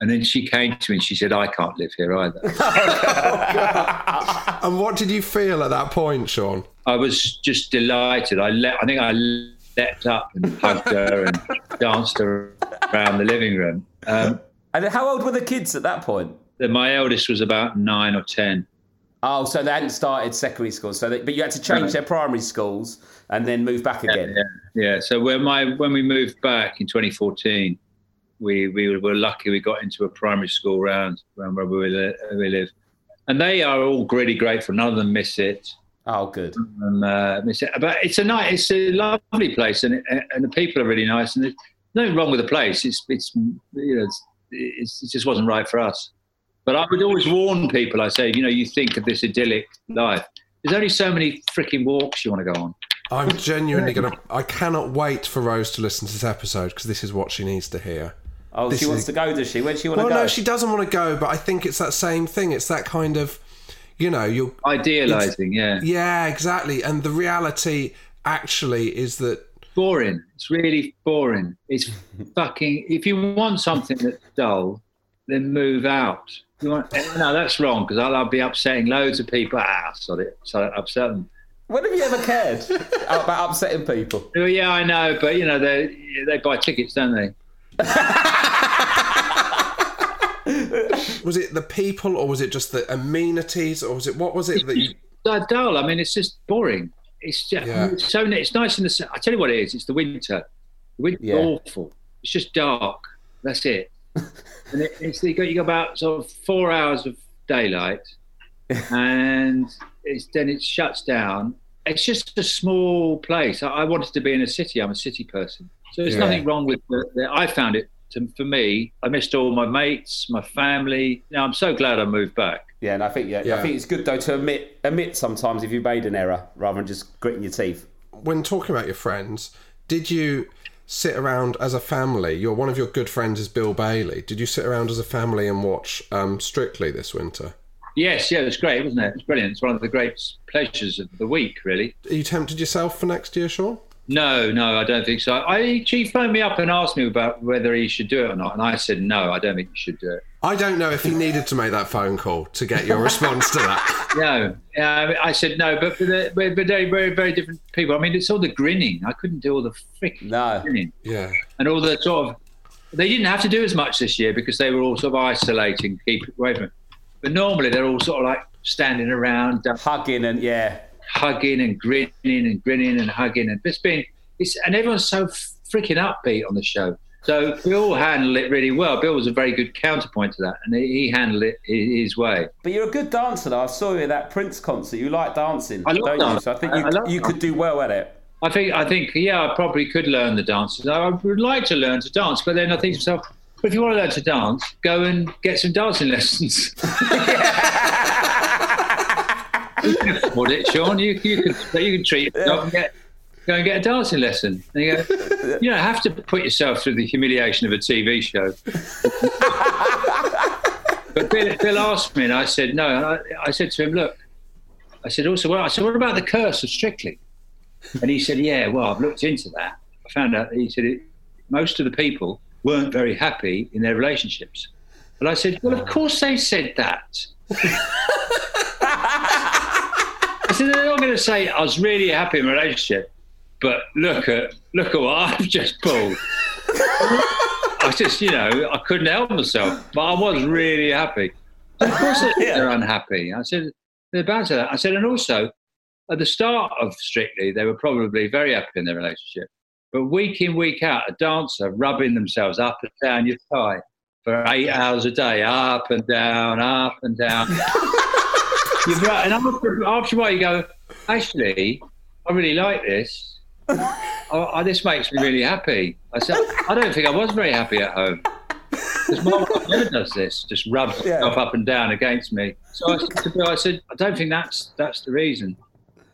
And then she came to me and she said, I can't live here either. And what did you feel at that point, Sean? I was just delighted. I le- I think I leapt up and hugged her and danced around the living room. Um, And how old were the kids at that point? My eldest was about nine or ten. Oh, so they hadn't started secondary school, so they, but you had to change their primary schools and then move back again. Yeah, yeah. So when my when we moved back in 2014, we we were lucky we got into a primary school round around where we, li- we live, and they are all really grateful. None of them miss it. Oh, good. um, uh, miss it. But it's a nice, it's a lovely place, and and the people are really nice. And there's nothing wrong with the place. It's it's you know it's, it's, it just wasn't right for us. But I would always warn people. I say, you know, you think of this idyllic life. There's only so many freaking walks you want to go on. I'm genuinely gonna. I cannot wait for Rose to listen to this episode because this is what she needs to hear. Oh, This she wants is- to go, does she? Where does she want Well, to go? no, she doesn't want to go, but I think it's that same thing. It's that kind of, you know, you're Idealizing, yeah. yeah, exactly. And the reality actually is that boring. It's really boring. It's fucking. If you want something that's dull, then move out. You want, no, that's wrong because I'll, I'll be upsetting loads of people. Ah, sorry, sorry, upset them. When have you ever cared about upsetting people? Well, yeah, I know, but you know they they buy tickets, don't they? Was it the people, or was it just the amenities, or was it what was it that you? So dull. I mean, it's just boring. It's just Yeah. it's so it's nice in the. I tell you what it is. It's the winter. The winter's Yeah. awful. It's just dark. That's it. And it, it's you got you got about sort of four hours of daylight, and it's then it shuts down. It's just a small place. I, I wanted to be in a city. I'm a city person, so there's Yeah. nothing wrong with the, the. I found it to, for me. I missed all my mates, my family. Now I'm so glad I moved back. Yeah, and I think yeah, Yeah. I think it's good though to admit admit sometimes if you made an error rather than just gritting your teeth. When talking about your friends, did you sit around as a family? Your one of your good friends is Bill Bailey. Did you sit around as a family and watch um, Strictly this winter? Yes, yeah, it was great, wasn't it? It was brilliant. It's one of the great pleasures of the week, really. Are you tempted yourself for next year, Sean? No, no, I don't think so. I she phoned me up and asked me about whether he should do it or not, and I said no, I don't think you should do it. I don't know if he needed to make that phone call to get your response to that. No, uh, I said no, but for the, but but very, very, very different people. I mean, it's all the grinning. I couldn't do all the freaking No. grinning Yeah. and all the sort of. They didn't have to do as much this year because they were all sort of isolating, keep away from it. But normally they're all sort of like standing around, Hugging and yeah. hugging and grinning and grinning and hugging and it's been it's and everyone's so freaking upbeat on the show. So Bill handled it really well. Bill was a very good counterpoint to that, and he he handled it hi- his way. But you're a good dancer though. I saw you at that Prince concert. You like dancing, I love don't you? dancing. So I think you, I love you could do well at it. I think I think yeah, I probably could learn the dances. I would like to learn to dance, but then I think to myself, but if you want to learn to dance, go and get some dancing lessons. you can afford it, Sean. You, you can you can treat yourself and get go and get a dancing lesson. And you, go, you don't have to put yourself through the humiliation of a TV show. but Bill, Bill asked me, and I said no. I, I said to him, look, I said also, well, I said, what about the curse of Strictly? And he said, yeah, well, I've looked into that. I found out, he said, it, most of the people weren't very happy in their relationships. And I said, well, of course they said that. I said, they're not going to say, I was really happy in a relationship, but look at, look at what I've just pulled. I just, you know, I couldn't help myself, but I was really happy. Of course they're unhappy. I said, they're bound to that. I said, and also, at the start of Strictly, they were probably very happy in their relationship. But week in, week out, a dancer rubbing themselves up and down your thigh for eight hours a day, up and down, up and down. You're right. And after, after a while, you go, actually, I really like this. Oh, oh, this makes me really happy. I said, I don't think I was very happy at home. Because my wife never does this, just rubs herself up and down against me. So I said to Bill, I said, I don't think that's that's the reason.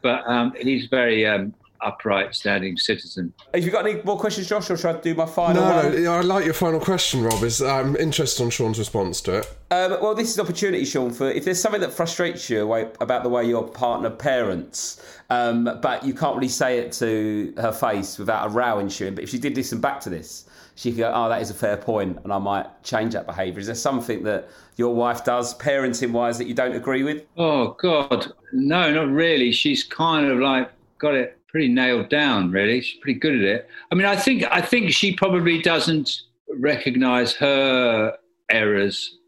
But um, he's very um, upright, standing citizen. Have you got any more questions, Josh, or should I do my final No, one? no, I like your final question, Rob. Is I'm interested on Sean's response to it. Um, well, this is an opportunity, Sean, for if there's something that frustrates you about the way your partner parents, um, but you can't really say it to her face without a row ensuing. But if she did listen back to this, she could go, "Oh, that is a fair and I might change that behaviour. Is there something that your wife does, parenting-wise, that you don't agree with? Oh God, no, not really. She's kind of like got it pretty nailed down. Really, she's pretty good at it. I mean, I think I think she probably doesn't recognise her errors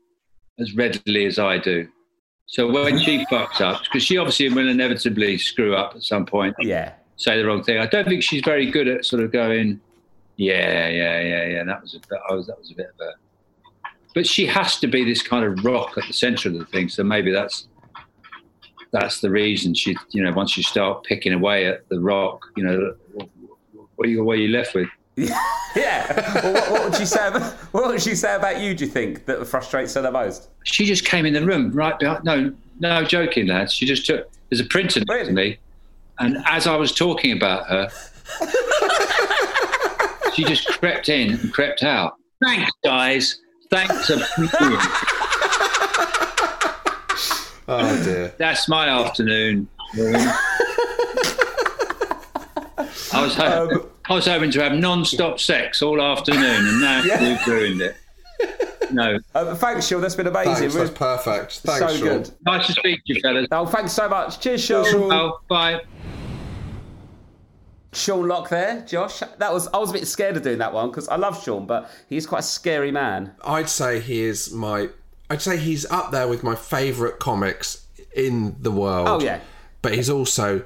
as readily as I do. So when she fucks up, because she obviously will inevitably screw up at some point, Yeah. say the wrong thing. I don't think she's very good at sort of going, yeah, yeah, yeah, yeah. That was a bit, I was, that was a bit of a. But she has to be this kind of rock at the centre of the thing. So maybe that's that's the reason she, you know, once you start picking away at the rock, you know, what are you, what are you left with? Yeah. well, what, what would she say? About, what would she say about you? Do you think that frustrates her the most? She just came in the room right behind. No, no joking, lads. She just took. There's a printer next to me, and as I was talking about her, she just crept in and crept out. Thanks, guys. Thanks a million. Oh dear. That's my afternoon. I was hoping, I was hoping to have non-stop sex all afternoon, and now you've ruined it. No. Uh, thanks, Sean. That's been amazing. Thanks, We're- that's perfect. Thanks, so Sean. good. Nice to speak to you, fellas. Oh, thanks so much. Cheers, Sean. Oh, bye. Sean Lock there, Josh. That was I was a bit scared of doing that one because I love Sean, but he's quite a scary man. I'd say he is my. I'd say he's up there with my favourite comics in the world. Oh, yeah. But he's also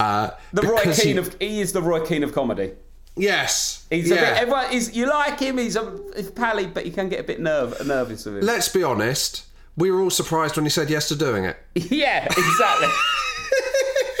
uh, The Roy Keane he- of he is the Roy Keane of comedy. Yes. He's a yeah. bit, everyone is you like him. He's a he's pally, but you can get a bit nerve, nervous with him. Let's be honest. We were all surprised when he said yes to doing it. yeah, exactly.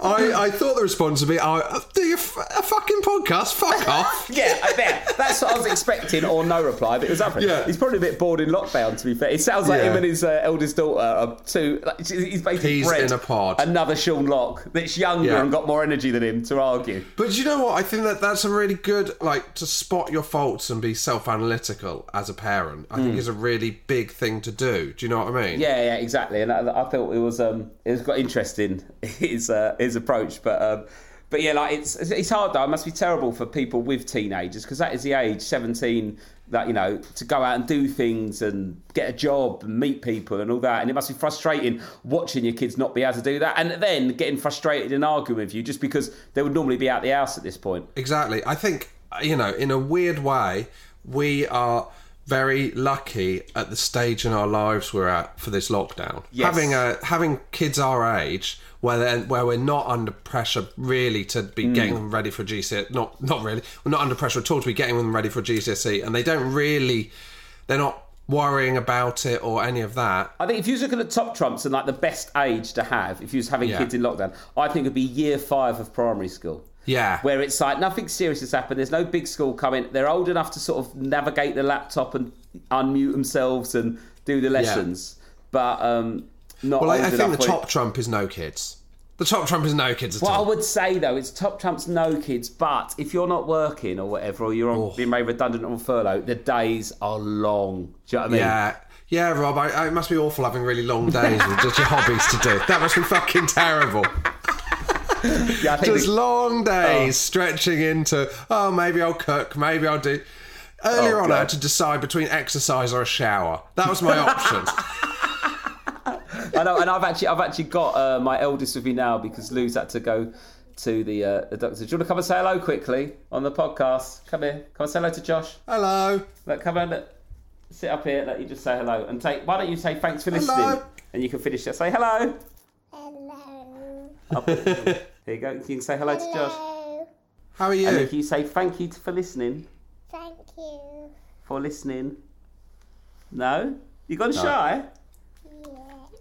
I, I thought the response would be, oh, "Do you f- a fucking podcast? Fuck off." yeah, I bet. that's what I was expecting, or no reply. But it was up. Yeah. He's probably a bit bored in lockdown. To be fair, it sounds like Yeah. him and his uh, eldest daughter are two. Like, he's basically Peas bred in a pod. Another Sean Lock that's younger Yeah. and got more energy than him to argue. But you know what? I think that that's a really good, like, to spot your faults and be self-analytical as a parent. I think is a really big thing to do. Do you know what I mean? Yeah, yeah, exactly. And I, I thought it was um, it was quite interesting his uh, his approach, but um, but yeah, like it's it's hard though. It must be terrible for people with teenagers because that is the age, seventeen, that you know to go out and do things and get a job and meet people and all that. And it must be frustrating watching your kids not be able to do that, and then getting frustrated and arguing with you just because they would normally be out the house at this point. Exactly. I think, you know, in a weird way, we are very lucky at the stage in our lives we're at for this lockdown. Yes. Having a having kids our age where then where we're not under pressure really to be Mm. getting them ready for GCSE not not really. We're not under pressure at all to be getting them ready for GCSE and they don't really they're not worrying about it or any of that. I think if you was looking at top trumps and like the best age to have, if you was having Yeah. kids in lockdown, I think it'd be year five of primary school. Yeah. where it's like nothing serious has happened. There's no big school coming. They're old enough to sort of navigate the laptop and unmute themselves and do the lessons, but um, not well, I, I think the where- top trump is no kids. The top trump is no kids at What I would say though, it's top trumps no kids, but if you're not working or whatever, or you're on, Oh. being made redundant on furlough, the days are long. Do you know what I mean? Yeah. Yeah, Rob, I, I, it must be awful having really long days with just your hobbies to do. That must be fucking terrible. Yeah, Just long oh. days stretching into, oh, maybe I'll cook, maybe I'll do. Earlier Oh, on, I had to decide between exercise or a shower. That was my options. I know, and I've actually, I've actually got uh, my eldest with me now because Lou's had to go to the uh, the doctor. Do you want to come and say hello quickly on the podcast? Come here, come and say hello to Josh. Hello. Look, come and look, sit up here. Let you just say hello and take. Why don't you say thanks for listening? Hello. And you can finish it. Say hello. Hello. Here you go. You can say hello to Josh. Hello. How are And then you? can you say thank you for listening? Thank you. For listening. No, you gone shy.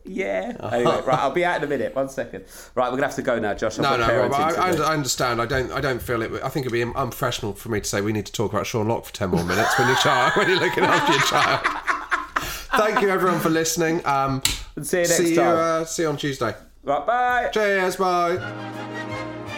Yeah. Anyway, right, I'll be out in a minute. One second. Right, we're gonna have to go now, Josh. I've No, no, Rob. I. I, I understand. I don't. I don't feel it. I think it'd be unprofessional for me to say we need to talk about Sean Lock for ten more minutes when your child, when you're looking after your child. Thank you, everyone, for listening. Um, See you next see you. time. Uh, see you on Tuesday. Right, bye. Cheers. Bye.